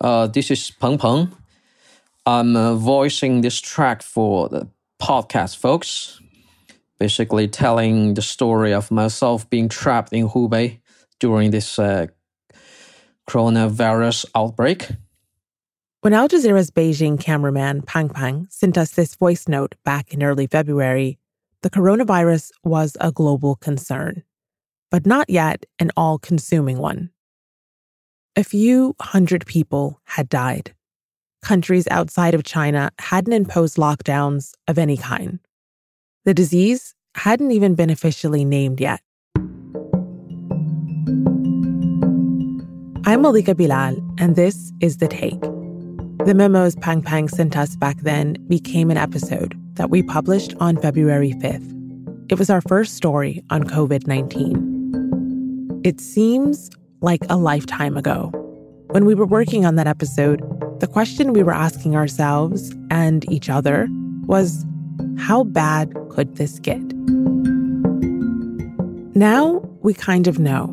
Uh, this is Peng Peng. I'm uh, voicing this track for the podcast folks, basically telling the story of myself being trapped in Hubei during this uh, coronavirus outbreak. When Al Jazeera's Beijing cameraman Peng Peng sent us this voice note back in early February, the coronavirus was a global concern, but not yet an all consuming one. A few hundred people had died countries outside of China hadn't imposed lockdowns of any kind. The disease hadn't even been officially named yet. I'm Malika Bilal, and this is The Take. The memos Peng Peng sent us back then became an episode that we published on February 5th. It was our first story on COVID 19. It seems like a lifetime ago. When we were working on that episode, the question we were asking ourselves and each other was how bad could this get? Now we kind of know.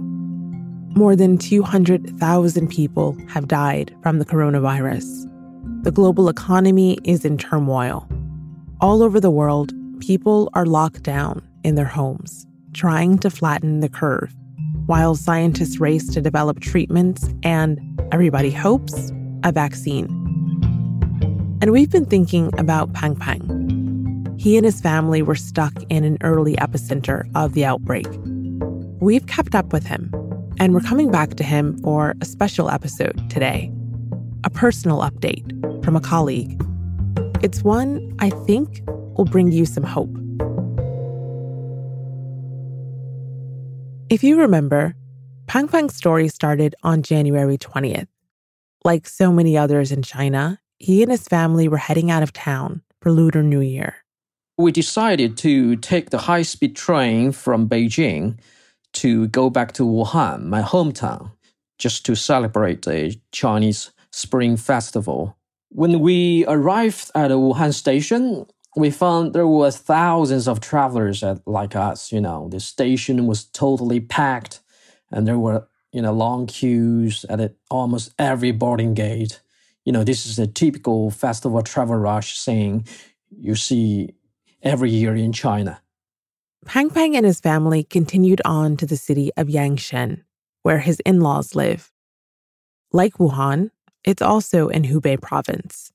More than 200,000 people have died from the coronavirus. The global economy is in turmoil. All over the world, people are locked down in their homes, trying to flatten the curve, while scientists race to develop treatments and, everybody hopes, a vaccine. And we've been thinking about Peng Peng. He and his family were stuck in an early epicenter of the outbreak. We've kept up with him, and we're coming back to him for a special episode today a personal update from a colleague. It's one I think will bring you some hope. If you remember, Peng Peng's story started on January 20th. Like so many others in China, he and his family were heading out of town for Lunar New Year. We decided to take the high speed train from Beijing to go back to Wuhan, my hometown, just to celebrate the Chinese Spring Festival. When we arrived at Wuhan station, we found there were thousands of travelers like us. You know, the station was totally packed, and there were you know, long queues at it, almost every boarding gate. You know, this is a typical festival travel rush thing you see every year in China. Peng Peng and his family continued on to the city of Yangshen, where his in laws live. Like Wuhan, it's also in Hubei province.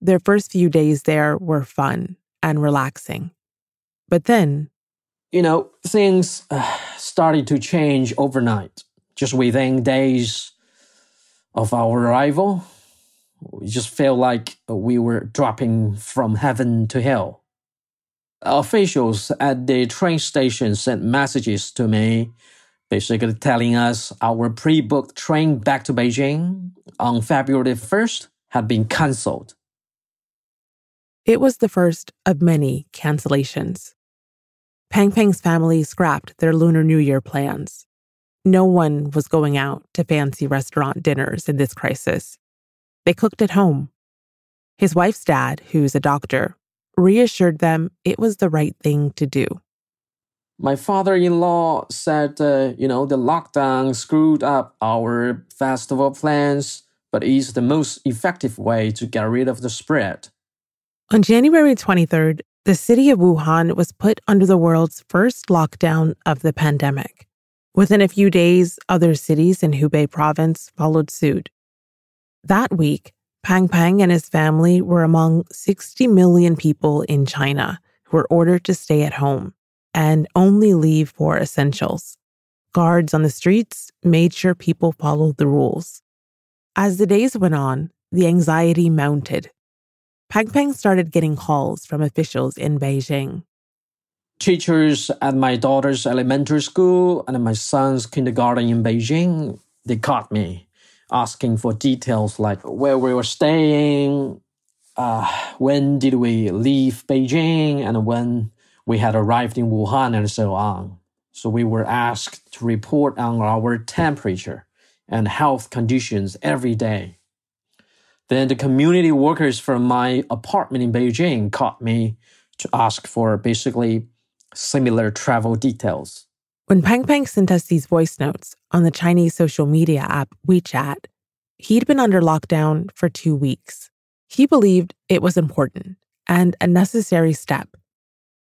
Their first few days there were fun and relaxing. But then, you know, things uh, started to change overnight just within days of our arrival, we just felt like we were dropping from heaven to hell. Officials at the train station sent messages to me, basically telling us our pre booked train back to Beijing on February 1st had been cancelled. It was the first of many cancellations. Peng Peng's family scrapped their Lunar New Year plans. No one was going out to fancy restaurant dinners in this crisis. They cooked at home. His wife's dad, who's a doctor, reassured them it was the right thing to do. My father in law said, uh, you know, the lockdown screwed up our festival plans, but it's the most effective way to get rid of the spread. On January 23rd, the city of Wuhan was put under the world's first lockdown of the pandemic. Within a few days, other cities in Hubei province followed suit. That week, Peng Peng and his family were among 60 million people in China who were ordered to stay at home and only leave for essentials. Guards on the streets made sure people followed the rules. As the days went on, the anxiety mounted. Peng Peng started getting calls from officials in Beijing teachers at my daughter's elementary school and my son's kindergarten in Beijing, they caught me asking for details like where we were staying, uh, when did we leave Beijing, and when we had arrived in Wuhan, and so on. So we were asked to report on our temperature and health conditions every day. Then the community workers from my apartment in Beijing caught me to ask for basically similar travel details. When Peng Peng sent us these voice notes on the Chinese social media app WeChat, He'd been under lockdown for two weeks. He believed it was important and a necessary step,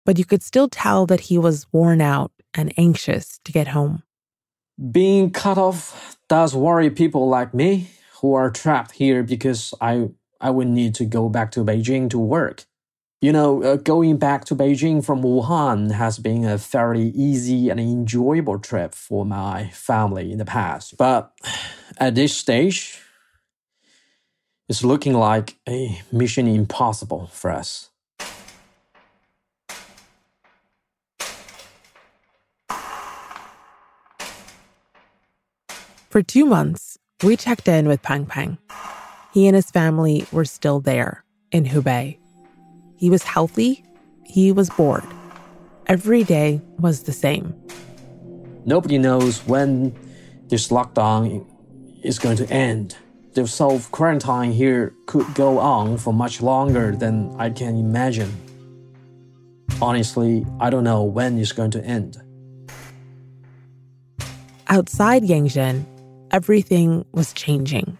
but you could still tell that he was worn out and anxious to get home. Being cut off does worry people like me who are trapped here because I I would need to go back to Beijing to work. You know, uh, going back to Beijing from Wuhan has been a fairly easy and enjoyable trip for my family in the past. But at this stage, it's looking like a mission impossible for us. For two months, we checked in with Peng Peng. He and his family were still there in Hubei. He was healthy, he was bored. Every day was the same. Nobody knows when this lockdown is going to end. The self quarantine here could go on for much longer than I can imagine. Honestly, I don't know when it's going to end. Outside Yangjin, everything was changing.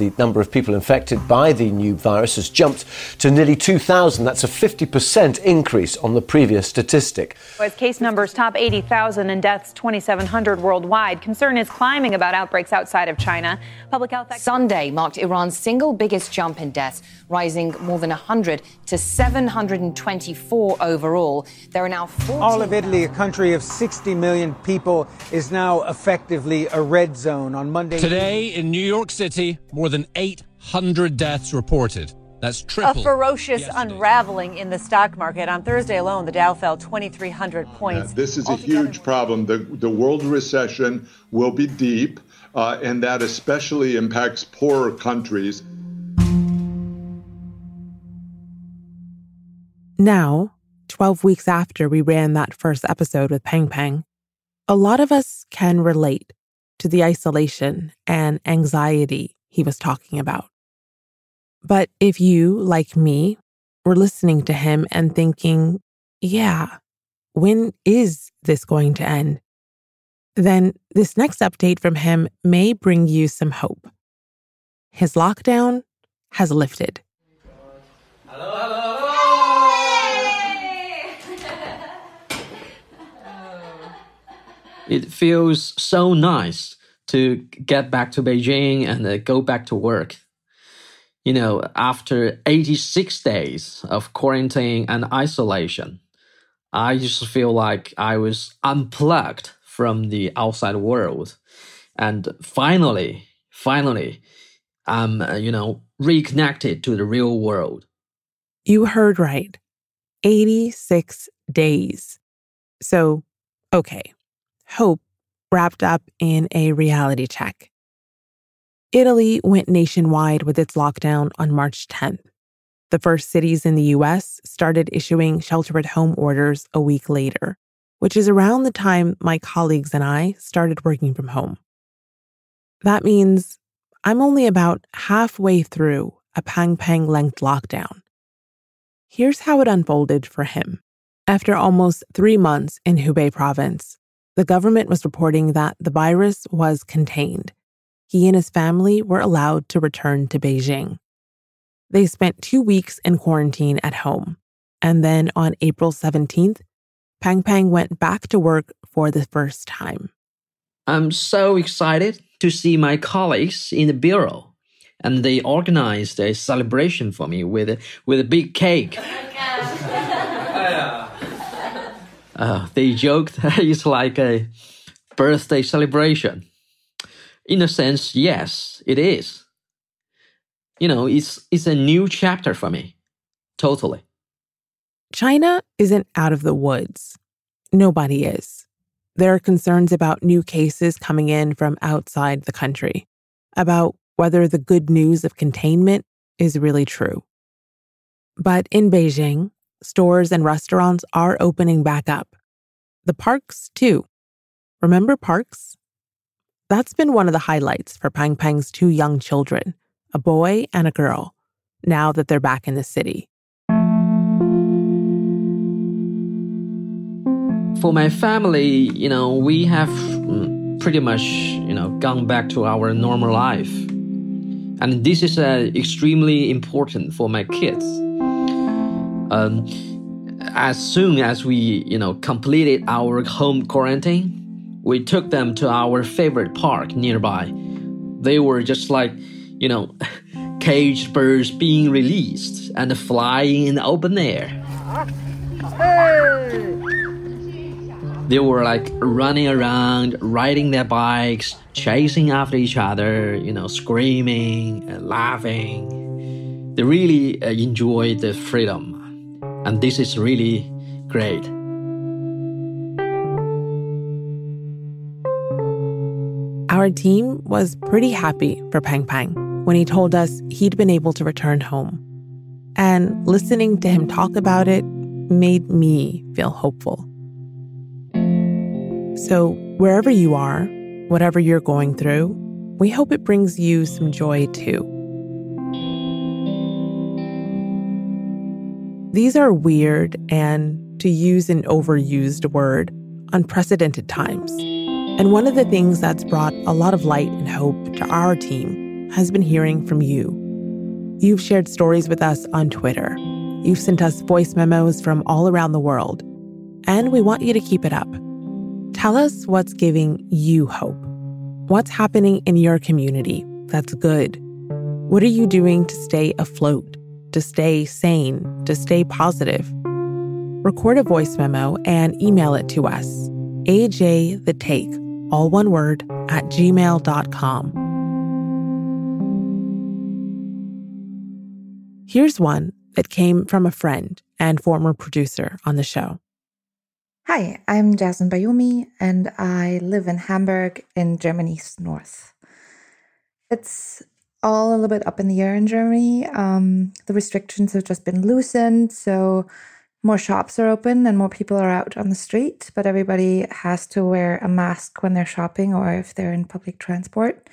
The number of people infected by the new virus has jumped to nearly 2,000. That's a 50% increase on the previous statistic. As case numbers top 80,000 and deaths 2,700 worldwide, concern is climbing about outbreaks outside of China. Public health Sunday marked Iran's single biggest jump in deaths, rising more than 100 to 724 overall. There are now 14, All of Italy, a country of 60 million people, is now effectively a red zone. On Monday Today in New York City, more than 800 deaths reported. That's triple. A ferocious unraveling in the stock market. On Thursday alone, the Dow fell 2,300 points. Uh, this is a huge problem. The, the world recession will be deep, uh, and that especially impacts poorer countries. Now, 12 weeks after we ran that first episode with Peng Peng, a lot of us can relate to the isolation and anxiety he was talking about. But if you, like me, were listening to him and thinking, yeah, when is this going to end? Then this next update from him may bring you some hope. His lockdown has lifted. Hello, hello. It feels so nice to get back to Beijing and uh, go back to work. You know, after 86 days of quarantine and isolation, I just feel like I was unplugged from the outside world. And finally, finally, I'm, uh, you know, reconnected to the real world. You heard right 86 days. So, okay, hope wrapped up in a reality check. Italy went nationwide with its lockdown on March 10th. The first cities in the US started issuing shelter at home orders a week later, which is around the time my colleagues and I started working from home. That means I'm only about halfway through a Peng Peng length lockdown. Here's how it unfolded for him. After almost three months in Hubei province, the government was reporting that the virus was contained. He and his family were allowed to return to Beijing. They spent two weeks in quarantine at home. And then on April 17th, Peng Peng went back to work for the first time. I'm so excited to see my colleagues in the bureau. And they organized a celebration for me with with a big cake. Oh Uh, they joked it's like a birthday celebration. In a sense, yes, it is. You know, it's it's a new chapter for me. Totally. China isn't out of the woods. Nobody is. There are concerns about new cases coming in from outside the country, about whether the good news of containment is really true. But in Beijing, stores and restaurants are opening back up. The parks, too. Remember parks? That's been one of the highlights for Peng Peng's two young children, a boy and a girl, now that they're back in the city. For my family, you know, we have mm, pretty much, you know, gone back to our normal life And this is uh, extremely important for my kids. Um, as soon as we, you know, completed our home quarantine, we took them to our favorite park nearby. They were just like, you know, caged birds being released and flying in the open air. They were like running around, riding their bikes, chasing after each other, you know, screaming and laughing. They really uh, enjoyed the freedom. And this is really great. Our team was pretty happy for Peng Peng when he told us he'd been able to return home. And listening to him talk about it made me feel hopeful. So, wherever you are, whatever you're going through, we hope it brings you some joy too. These are weird and, to use an overused word, unprecedented times. And one of the things that's brought a lot of light and hope to our team has been hearing from you. You've shared stories with us on Twitter. You've sent us voice memos from all around the world. And we want you to keep it up. Tell us what's giving you hope. What's happening in your community that's good? What are you doing to stay afloat, to stay sane, to stay positive? Record a voice memo and email it to us. AJ the Take, all one word, at gmail.com. Here's one that came from a friend and former producer on the show. Hi, I'm Jasmin Bauomy, and I live in Hamburg in Germany's north. It's all a little bit up in the air in Germany. Um, the restrictions have just been loosened, so more shops are open and more people are out on the street, but everybody has to wear a mask when they're shopping or if they're in public transport.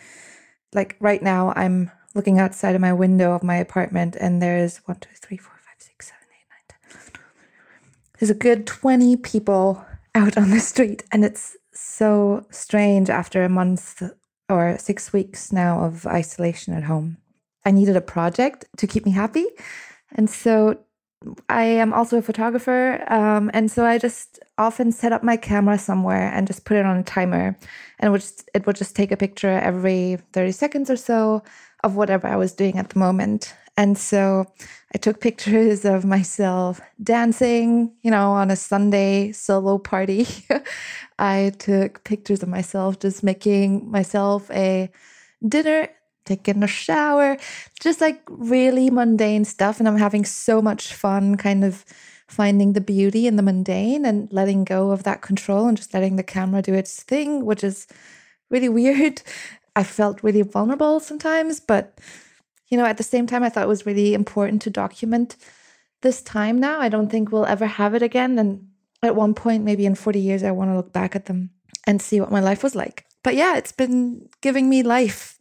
Like right now, I'm looking outside of my window of my apartment, and there's one, two, three, four, there's a good 20 people out on the street and it's so strange after a month or six weeks now of isolation at home. I needed a project to keep me happy. And so i am also a photographer um, and so i just often set up my camera somewhere and just put it on a timer. And it would, just, it would just take a picture every 30 seconds or so of whatever i was doing at the moment and so I took pictures of myself dancing, you know, on a Sunday solo party. I took pictures of myself just making myself a dinner, taking a shower, just like really mundane stuff. And I'm having so much fun kind of finding the beauty in the mundane and letting go of that control and just letting the camera do its thing, which is really weird. I felt really vulnerable sometimes, but you know, at the same time, I thought it was really important to document this time now. I don't think we'll ever have it again. And at one point, maybe in 40 years, I want to look back at them and see what my life was like. But yeah, it's been giving me life.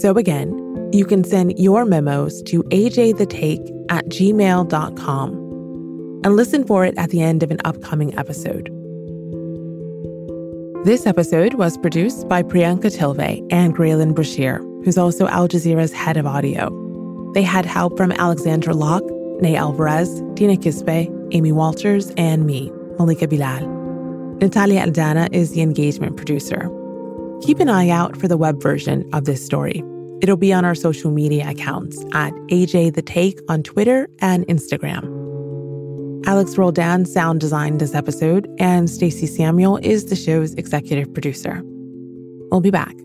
So again, you can send your memos to ajthetake at gmail.com and listen for it at the end of an upcoming episode. This episode was produced by Priyanka Tilve and Graylin Brashear, who's also Al Jazeera's head of audio. They had help from Alexandra Locke, Ney Alvarez, Tina Kispe, Amy Walters, and me, Malika Bilal. Natalia Aldana is the engagement producer. Keep an eye out for the web version of this story. It'll be on our social media accounts at AJ The Take on Twitter and Instagram. Alex Roldan sound designed this episode, and Stacey Samuel is the show's executive producer. We'll be back.